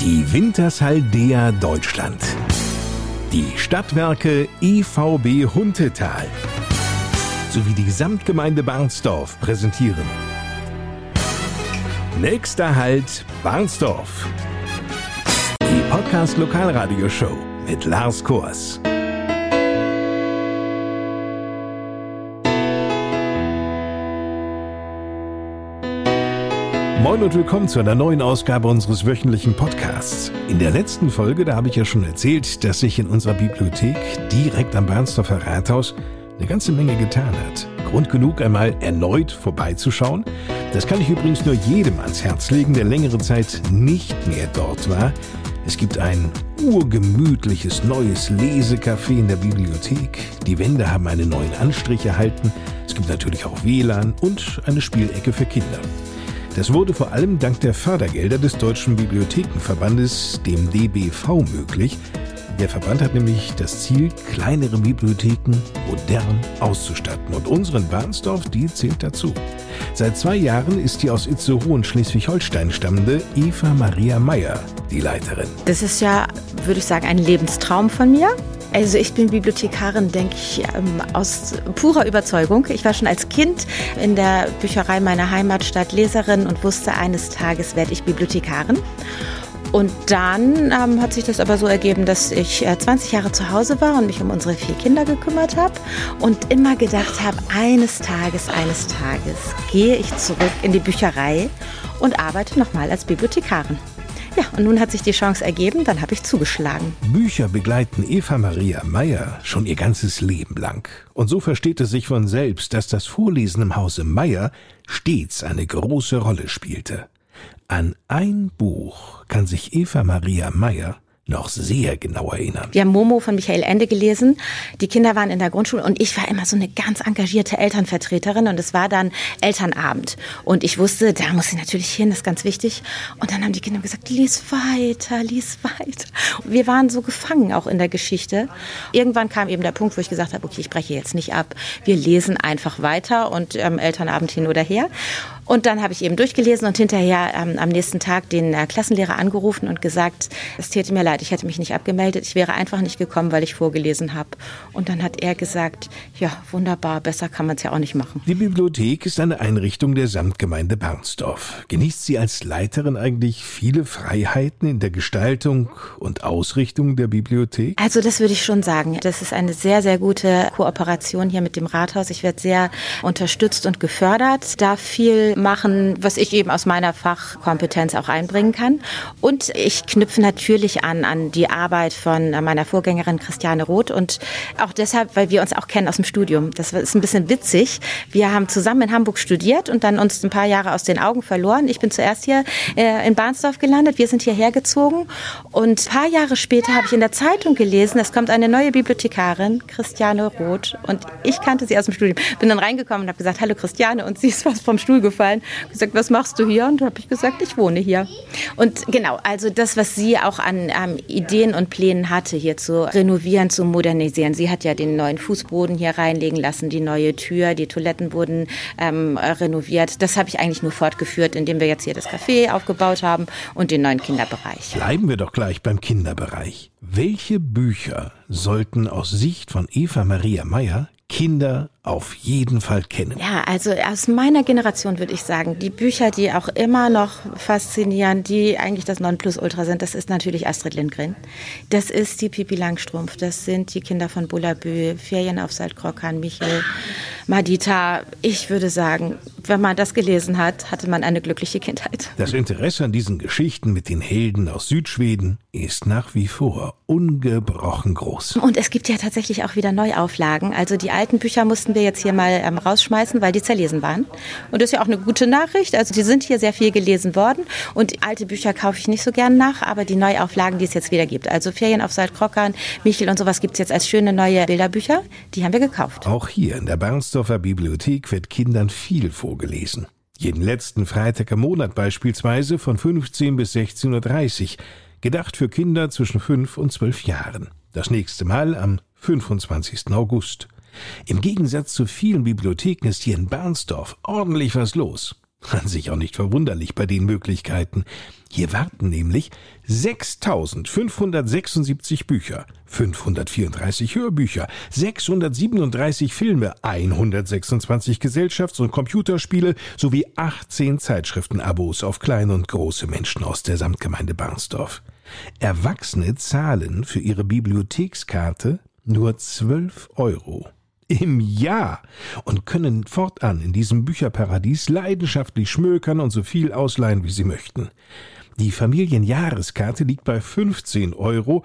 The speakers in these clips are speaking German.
Die Wintershaldea Deutschland. Die Stadtwerke EVB Huntetal sowie die Samtgemeinde Barnsdorf präsentieren. Nächster Halt Barnsdorf. Die Podcast Lokalradioshow mit Lars Kors. Moin und willkommen zu einer neuen Ausgabe unseres wöchentlichen Podcasts. In der letzten Folge, da habe ich ja schon erzählt, dass sich in unserer Bibliothek direkt am Bernsdorfer Rathaus eine ganze Menge getan hat. Grund genug, einmal erneut vorbeizuschauen. Das kann ich übrigens nur jedem ans Herz legen, der längere Zeit nicht mehr dort war. Es gibt ein urgemütliches neues Lesecafé in der Bibliothek. Die Wände haben einen neuen Anstrich erhalten. Es gibt natürlich auch WLAN und eine Spielecke für Kinder. Das wurde vor allem dank der Fördergelder des Deutschen Bibliothekenverbandes, dem DBV, möglich. Der Verband hat nämlich das Ziel, kleinere Bibliotheken modern auszustatten. Und unseren Barnsdorf, die zählt dazu. Seit zwei Jahren ist die aus Itzehoe in Schleswig-Holstein stammende Eva Maria Meyer die Leiterin. Das ist ja, würde ich sagen, ein Lebenstraum von mir. Also ich bin Bibliothekarin, denke ich, ähm, aus purer Überzeugung. Ich war schon als Kind in der Bücherei meiner Heimatstadt Leserin und wusste, eines Tages werde ich Bibliothekarin. Und dann ähm, hat sich das aber so ergeben, dass ich äh, 20 Jahre zu Hause war und mich um unsere vier Kinder gekümmert habe und immer gedacht habe, eines Tages, eines Tages gehe ich zurück in die Bücherei und arbeite nochmal als Bibliothekarin. Ja, und nun hat sich die Chance ergeben, dann habe ich zugeschlagen. Bücher begleiten Eva Maria Meyer schon ihr ganzes Leben lang. Und so versteht es sich von selbst, dass das Vorlesen im Hause Meyer stets eine große Rolle spielte. An ein Buch kann sich Eva Maria Meyer noch sehr genau erinnern. Wir haben Momo von Michael Ende gelesen. Die Kinder waren in der Grundschule und ich war immer so eine ganz engagierte Elternvertreterin und es war dann Elternabend. Und ich wusste, da muss ich natürlich hin, das ist ganz wichtig. Und dann haben die Kinder gesagt, lies weiter, lies weiter. Und wir waren so gefangen auch in der Geschichte. Irgendwann kam eben der Punkt, wo ich gesagt habe, okay, ich breche jetzt nicht ab. Wir lesen einfach weiter und ähm, Elternabend hin oder her. Und dann habe ich eben durchgelesen und hinterher ähm, am nächsten Tag den äh, Klassenlehrer angerufen und gesagt, es täte mir leid, ich hätte mich nicht abgemeldet, ich wäre einfach nicht gekommen, weil ich vorgelesen habe. Und dann hat er gesagt, ja, wunderbar, besser kann man es ja auch nicht machen. Die Bibliothek ist eine Einrichtung der Samtgemeinde Barnsdorf. Genießt sie als Leiterin eigentlich viele Freiheiten in der Gestaltung und Ausrichtung der Bibliothek? Also das würde ich schon sagen. Das ist eine sehr, sehr gute Kooperation hier mit dem Rathaus. Ich werde sehr unterstützt und gefördert, da viel machen, was ich eben aus meiner Fachkompetenz auch einbringen kann. Und ich knüpfe natürlich an, an die Arbeit von meiner Vorgängerin Christiane Roth und auch deshalb, weil wir uns auch kennen aus dem Studium. Das ist ein bisschen witzig. Wir haben zusammen in Hamburg studiert und dann uns ein paar Jahre aus den Augen verloren. Ich bin zuerst hier äh, in Barnsdorf gelandet. Wir sind hierher gezogen und ein paar Jahre später habe ich in der Zeitung gelesen, es kommt eine neue Bibliothekarin, Christiane Roth und ich kannte sie aus dem Studium. Bin dann reingekommen und habe gesagt, hallo Christiane und sie ist fast vom Stuhl gefallen gefallen. Gesagt, was machst du hier? Und habe ich gesagt, ich wohne hier. Und genau, also das, was sie auch an ähm, Ideen und Plänen hatte, hier zu renovieren, zu modernisieren. Sie hat ja den neuen Fußboden hier reinlegen lassen, die neue Tür, die Toiletten wurden ähm, renoviert. Das habe ich eigentlich nur fortgeführt, indem wir jetzt hier das Café aufgebaut haben und den neuen Kinderbereich. Bleiben wir doch gleich beim Kinderbereich. Welche Bücher sollten aus Sicht von Eva Maria Meyer Kinder auf jeden Fall kennen. Ja, also aus meiner Generation würde ich sagen, die Bücher, die auch immer noch faszinieren, die eigentlich das Nonplusultra sind, das ist natürlich Astrid Lindgren. Das ist die Pipi Langstrumpf, das sind die Kinder von Bullabü, Ferien auf Saltkrokan, Michel, Madita. Ich würde sagen, wenn man das gelesen hat, hatte man eine glückliche Kindheit. Das Interesse an diesen Geschichten mit den Helden aus Südschweden ist nach wie vor ungebrochen groß. Und es gibt ja tatsächlich auch wieder Neuauflagen. Also die alten Bücher mussten wir jetzt hier mal ähm, rausschmeißen, weil die zerlesen waren. Und das ist ja auch eine gute Nachricht. Also die sind hier sehr viel gelesen worden. Und alte Bücher kaufe ich nicht so gern nach, aber die Neuauflagen, die es jetzt wieder gibt. Also Ferien auf Saltkrockern, Michel und sowas gibt es jetzt als schöne neue Bilderbücher. Die haben wir gekauft. Auch hier in der Bernsdorfer Bibliothek wird Kindern viel vorgelesen. Jeden letzten Freitag im Monat beispielsweise von 15 bis 16.30 Uhr. Gedacht für Kinder zwischen 5 und 12 Jahren. Das nächste Mal am 25. August. Im Gegensatz zu vielen Bibliotheken ist hier in Bernsdorf ordentlich was los. An sich auch nicht verwunderlich bei den Möglichkeiten. Hier warten nämlich 6576 Bücher, 534 Hörbücher, 637 Filme, 126 Gesellschafts- und Computerspiele sowie 18 Zeitschriftenabos auf kleine und große Menschen aus der Samtgemeinde Barnsdorf. Erwachsene zahlen für ihre Bibliothekskarte nur 12 Euro im Jahr und können fortan in diesem Bücherparadies leidenschaftlich schmökern und so viel ausleihen, wie sie möchten. Die Familienjahreskarte liegt bei 15 Euro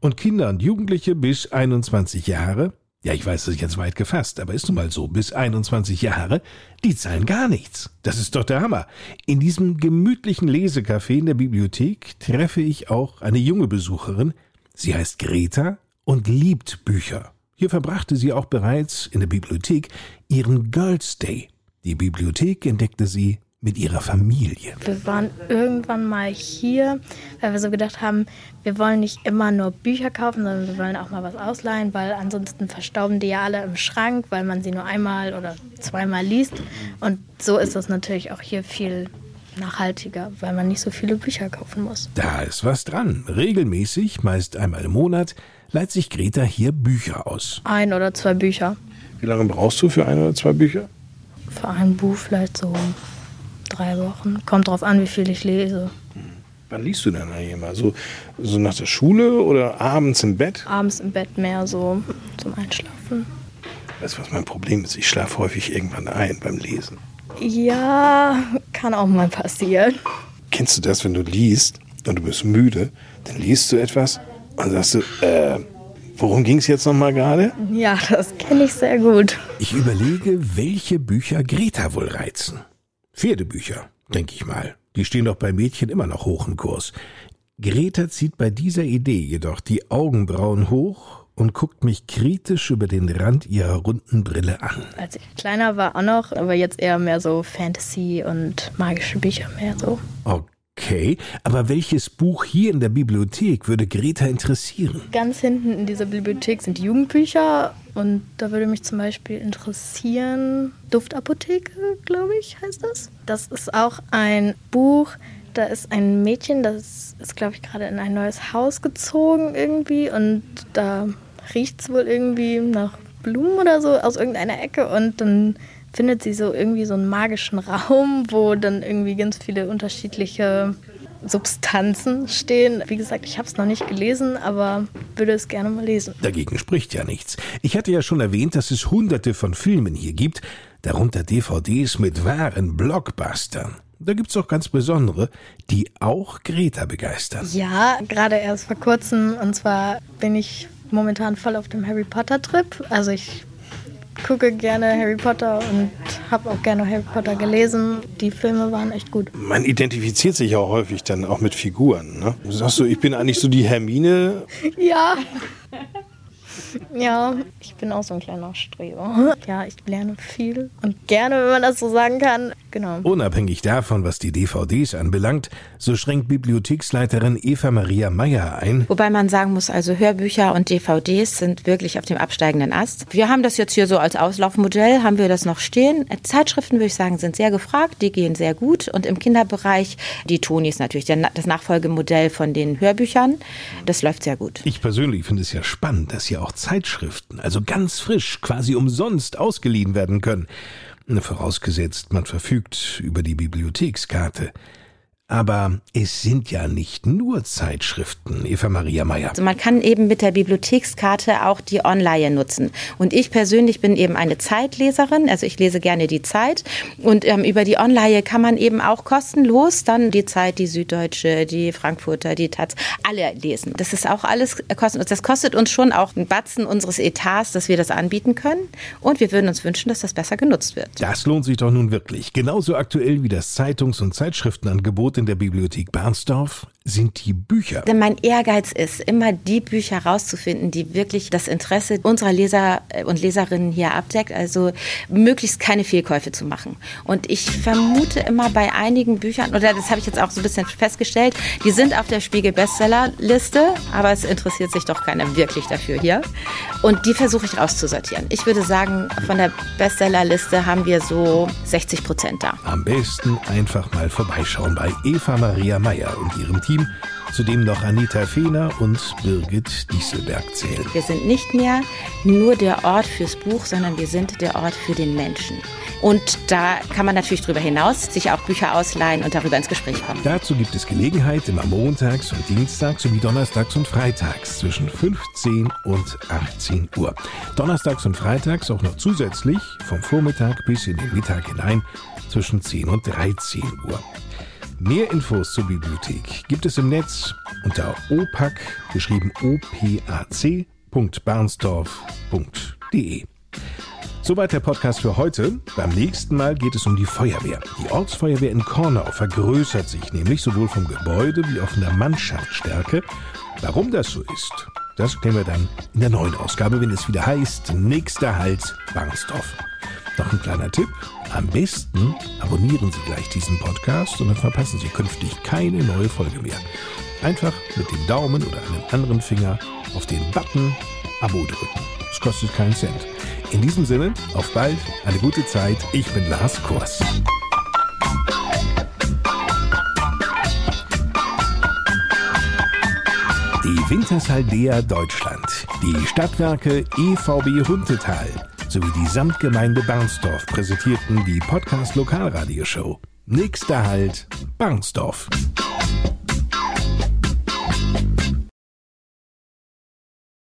und Kinder und Jugendliche bis 21 Jahre, ja, ich weiß, das ist jetzt weit gefasst, aber ist nun mal so, bis 21 Jahre, die zahlen gar nichts. Das ist doch der Hammer. In diesem gemütlichen Lesecafé in der Bibliothek treffe ich auch eine junge Besucherin. Sie heißt Greta und liebt Bücher. Hier verbrachte sie auch bereits in der Bibliothek ihren Girls Day. Die Bibliothek entdeckte sie mit ihrer Familie. Wir waren irgendwann mal hier, weil wir so gedacht haben, wir wollen nicht immer nur Bücher kaufen, sondern wir wollen auch mal was ausleihen, weil ansonsten verstauben die ja alle im Schrank, weil man sie nur einmal oder zweimal liest. Und so ist es natürlich auch hier viel nachhaltiger, weil man nicht so viele Bücher kaufen muss. Da ist was dran. Regelmäßig, meist einmal im Monat, leiht sich Greta hier Bücher aus. Ein oder zwei Bücher. Wie lange brauchst du für ein oder zwei Bücher? Für ein Buch vielleicht so drei Wochen. Kommt drauf an, wie viel ich lese. Wann liest du denn eigentlich immer? So, so nach der Schule oder abends im Bett? Abends im Bett mehr so zum Einschlafen. Weißt du, was mein Problem ist? Ich schlafe häufig irgendwann ein beim Lesen. Ja, kann auch mal passieren. Kennst du das, wenn du liest und du bist müde, dann liest du etwas und sagst du, äh, worum ging es jetzt nochmal gerade? Ja, das kenne ich sehr gut. Ich überlege, welche Bücher Greta wohl reizen. Pferdebücher, denke ich mal. Die stehen doch bei Mädchen immer noch hoch im Kurs. Greta zieht bei dieser Idee jedoch die Augenbrauen hoch und guckt mich kritisch über den Rand ihrer runden Brille an. Als ich kleiner war auch noch, aber jetzt eher mehr so Fantasy und magische Bücher mehr so. Okay, aber welches Buch hier in der Bibliothek würde Greta interessieren? Ganz hinten in dieser Bibliothek sind Jugendbücher und da würde mich zum Beispiel interessieren Duftapotheke, glaube ich, heißt das. Das ist auch ein Buch, da ist ein Mädchen, das ist, glaube ich, gerade in ein neues Haus gezogen irgendwie und da riecht es wohl irgendwie nach Blumen oder so aus irgendeiner Ecke und dann findet sie so irgendwie so einen magischen Raum, wo dann irgendwie ganz viele unterschiedliche Substanzen stehen. Wie gesagt, ich habe es noch nicht gelesen, aber würde es gerne mal lesen. Dagegen spricht ja nichts. Ich hatte ja schon erwähnt, dass es hunderte von Filmen hier gibt, darunter DVDs mit wahren Blockbustern. Da gibt's auch ganz besondere, die auch Greta begeistern. Ja, gerade erst vor kurzem. Und zwar bin ich momentan voll auf dem Harry Potter Trip. Also ich gucke gerne Harry Potter und habe auch gerne Harry Potter gelesen. Die Filme waren echt gut. Man identifiziert sich ja auch häufig dann auch mit Figuren. Ne? Sagst du, ich bin eigentlich so die Hermine? Ja. Ja, ich bin auch so ein kleiner Streber. Ja, ich lerne viel und gerne, wenn man das so sagen kann. Genau. Unabhängig davon, was die DVDs anbelangt, so schränkt Bibliotheksleiterin Eva Maria Meyer ein. Wobei man sagen muss, also Hörbücher und DVDs sind wirklich auf dem absteigenden Ast. Wir haben das jetzt hier so als Auslaufmodell, haben wir das noch stehen. Zeitschriften, würde ich sagen, sind sehr gefragt, die gehen sehr gut. Und im Kinderbereich, die Tonis natürlich, das Nachfolgemodell von den Hörbüchern, das läuft sehr gut. Ich persönlich finde es ja spannend, dass hier auch Zeitschriften, also ganz frisch, quasi umsonst ausgeliehen werden können. Vorausgesetzt, man verfügt über die Bibliothekskarte. Aber es sind ja nicht nur Zeitschriften, Eva Maria Meyer. Also man kann eben mit der Bibliothekskarte auch die Online nutzen. Und ich persönlich bin eben eine Zeitleserin, also ich lese gerne die Zeit. Und ähm, über die Online kann man eben auch kostenlos dann die Zeit, die Süddeutsche, die Frankfurter, die Taz, alle lesen. Das ist auch alles kostenlos. Das kostet uns schon auch einen Batzen unseres Etats, dass wir das anbieten können. Und wir würden uns wünschen, dass das besser genutzt wird. Das lohnt sich doch nun wirklich. Genauso aktuell wie das Zeitungs- und Zeitschriftenangebot in der Bibliothek Barnsdorf sind die Bücher. Denn mein Ehrgeiz ist, immer die Bücher rauszufinden, die wirklich das Interesse unserer Leser äh, und Leserinnen hier abdeckt. Also möglichst keine Fehlkäufe zu machen. Und ich vermute immer bei einigen Büchern, oder das habe ich jetzt auch so ein bisschen festgestellt, die sind auf der Spiegel-Bestseller-Liste, aber es interessiert sich doch keiner wirklich dafür hier. Und die versuche ich rauszusortieren. Ich würde sagen, von der Bestsellerliste haben wir so 60 Prozent da. Am besten einfach mal vorbeischauen bei Eva Maria Meyer und ihrem Team Team, zu dem noch Anita Fehner und Birgit Dieselberg zählen. Wir sind nicht mehr nur der Ort fürs Buch, sondern wir sind der Ort für den Menschen. Und da kann man natürlich darüber hinaus sich auch Bücher ausleihen und darüber ins Gespräch kommen. Dazu gibt es Gelegenheit immer montags und dienstags sowie donnerstags und freitags zwischen 15 und 18 Uhr. Donnerstags und freitags auch noch zusätzlich vom Vormittag bis in den Mittag hinein zwischen 10 und 13 Uhr. Mehr Infos zur Bibliothek gibt es im Netz unter opac, geschrieben opac.barnsdorf.de. Soweit der Podcast für heute. Beim nächsten Mal geht es um die Feuerwehr. Die Ortsfeuerwehr in Kornau vergrößert sich nämlich sowohl vom Gebäude wie auch von der Mannschaftsstärke. Warum das so ist, das klären wir dann in der neuen Ausgabe, wenn es wieder heißt, nächster Halt Barnsdorf. Noch ein kleiner Tipp. Am besten abonnieren Sie gleich diesen Podcast und dann verpassen Sie künftig keine neue Folge mehr. Einfach mit dem Daumen oder einem anderen Finger auf den Button Abo drücken. Es kostet keinen Cent. In diesem Sinne, auf bald, eine gute Zeit. Ich bin Lars Kors. Die Wintershaldea Deutschland, die Stadtwerke EVB Huntetal sowie die Samtgemeinde Barnsdorf präsentierten die Podcast Lokalradioshow. Nächster Halt, Barnsdorf.